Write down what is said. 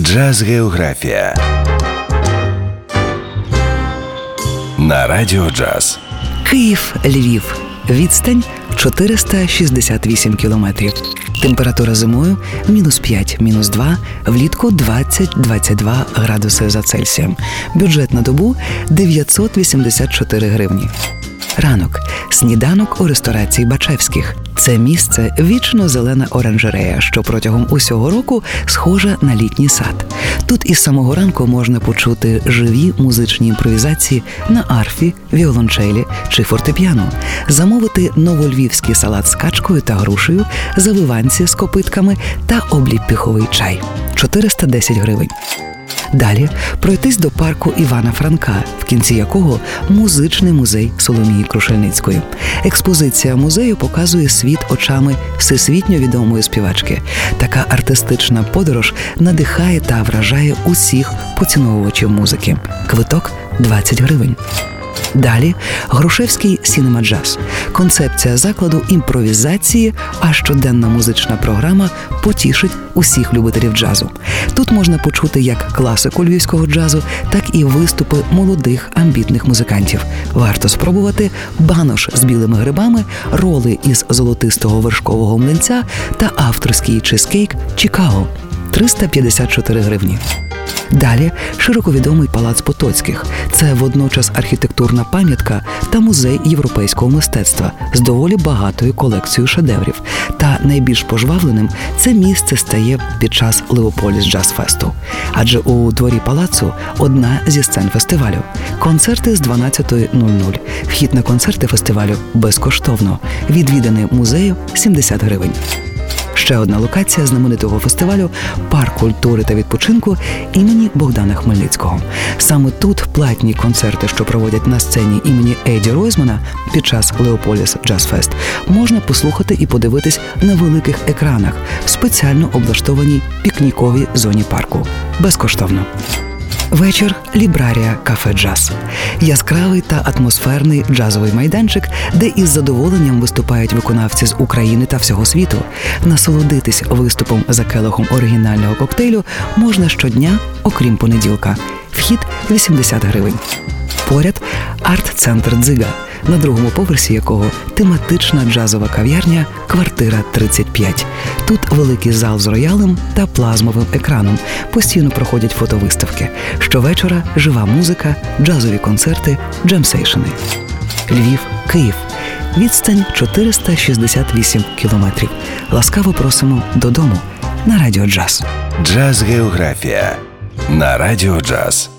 Джаз Географія на Радіо Джаз. Київ, Львів. Відстань 468 кілометрів. Температура зимою мінус 5, мінус 2, влітку 20-22 градуси за Цельсієм. Бюджет на добу 984 гривні. Ранок сніданок у ресторації Бачевських. Це місце вічно зелена оранжерея, що протягом усього року схожа на літній сад. Тут із самого ранку можна почути живі музичні імпровізації на арфі, віолончелі чи фортепіано, замовити новольвівський салат з качкою та грушею, завиванці з копитками та обліпіховий чай 410 гривень. Далі пройтись до парку Івана Франка, в кінці якого музичний музей Соломії Крушельницької. Експозиція музею показує світ очами всесвітньо відомої співачки. Така артистична подорож надихає та вражає усіх поціновувачів музики. Квиток 20 гривень. Далі Грушевський Cinema Jazz. Концепція закладу імпровізації, а щоденна музична програма потішить усіх любителів джазу. Тут можна почути як класику львівського джазу, так і виступи молодих амбітних музикантів. Варто спробувати банош з білими грибами, роли із золотистого вершкового млинця та авторський чизкейк Чикаго 354 гривні. Далі широковідомий палац Потоцьких. Це водночас архітектурна пам'ятка та музей європейського мистецтва з доволі багатою колекцією шедеврів. Та найбільш пожвавленим це місце стає під час Leopolis Jazz Fest у. Адже у дворі палацу одна зі сцен фестивалю. Концерти з 12.00. Вхід на концерти фестивалю безкоштовно. Відвідини музею 70 гривень. Ще одна локація знаменитого фестивалю парк культури та відпочинку імені Богдана Хмельницького. Саме тут платні концерти, що проводять на сцені імені Еді Ройзмана під час Leopolis Jazz Fest, можна послухати і подивитись на великих екранах в спеціально облаштованій пікніковій зоні парку. Безкоштовно. Вечір Libraria Cafe Jazz. Яскравий та атмосферний джазовий майданчик, де із задоволенням виступають виконавці з України та всього світу. Насолодитись виступом за келихом оригінального коктейлю можна щодня, окрім понеділка. Вхід 80 гривень. Поряд арт-центр Дзига, на другому поверсі якого тематична джазова кав'ярня Квартира 35. Тут великий зал з роялем та плазмовим екраном. Постійно проходять фотовиставки. Щовечора жива музика, джазові концерти, джемсейшени. Львів, Київ. Відстань 468 кілометрів. Ласкаво просимо додому на радіо джаз. Джаз Географія на Радіо Джаз.